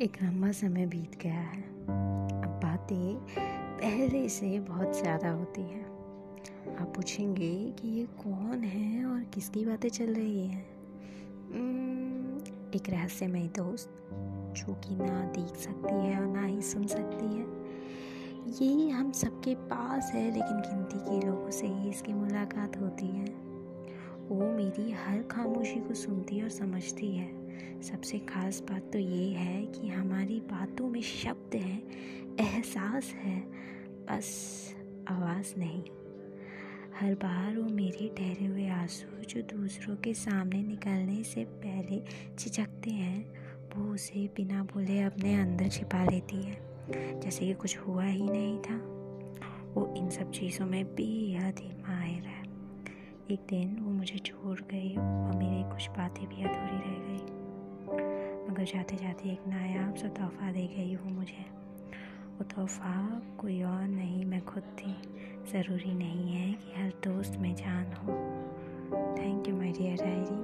एक लंबा समय बीत गया है। अब बातें पहले से बहुत ज़्यादा होती हैं। आप पूछेंगे कि ये कौन है और किसकी बातें चल रही हैं? एक रहस्यमय दोस्त, जो कि ना देख सकती है और ना ही सुन सकती है। ये हम सबके पास है, लेकिन गिनती के लोगों से ही इसकी मुलाकात होती है। वो मेरी हर खामोशी को सुनती और समझती है। सबसे ख़ास बात तो ये है कि हमारी बातों में शब्द हैं, एहसास है, बस आवाज़ नहीं। हर बार वो मेरे ठहरे हुए आँसू जो दूसरों के सामने निकलने से पहले झिझकते हैं, वो उसे बिना बोले अपने अंदर छिपा लेती है, जैसे कि कुछ हुआ ही नहीं था। वो इन सब चीज़ों में है एक दिन वो मुझे छोड़ गई और मेरी कुछ बातें भी अधूरी रह गई। मगर जाते जाते एक नायाब सा तोहफ़ा दे गई वो मुझे। वो तोहफ़ा कोई और नहीं, मैं खुद थी। ज़रूरी नहीं है कि हर दोस्त में जान हो। Thank you my dear diary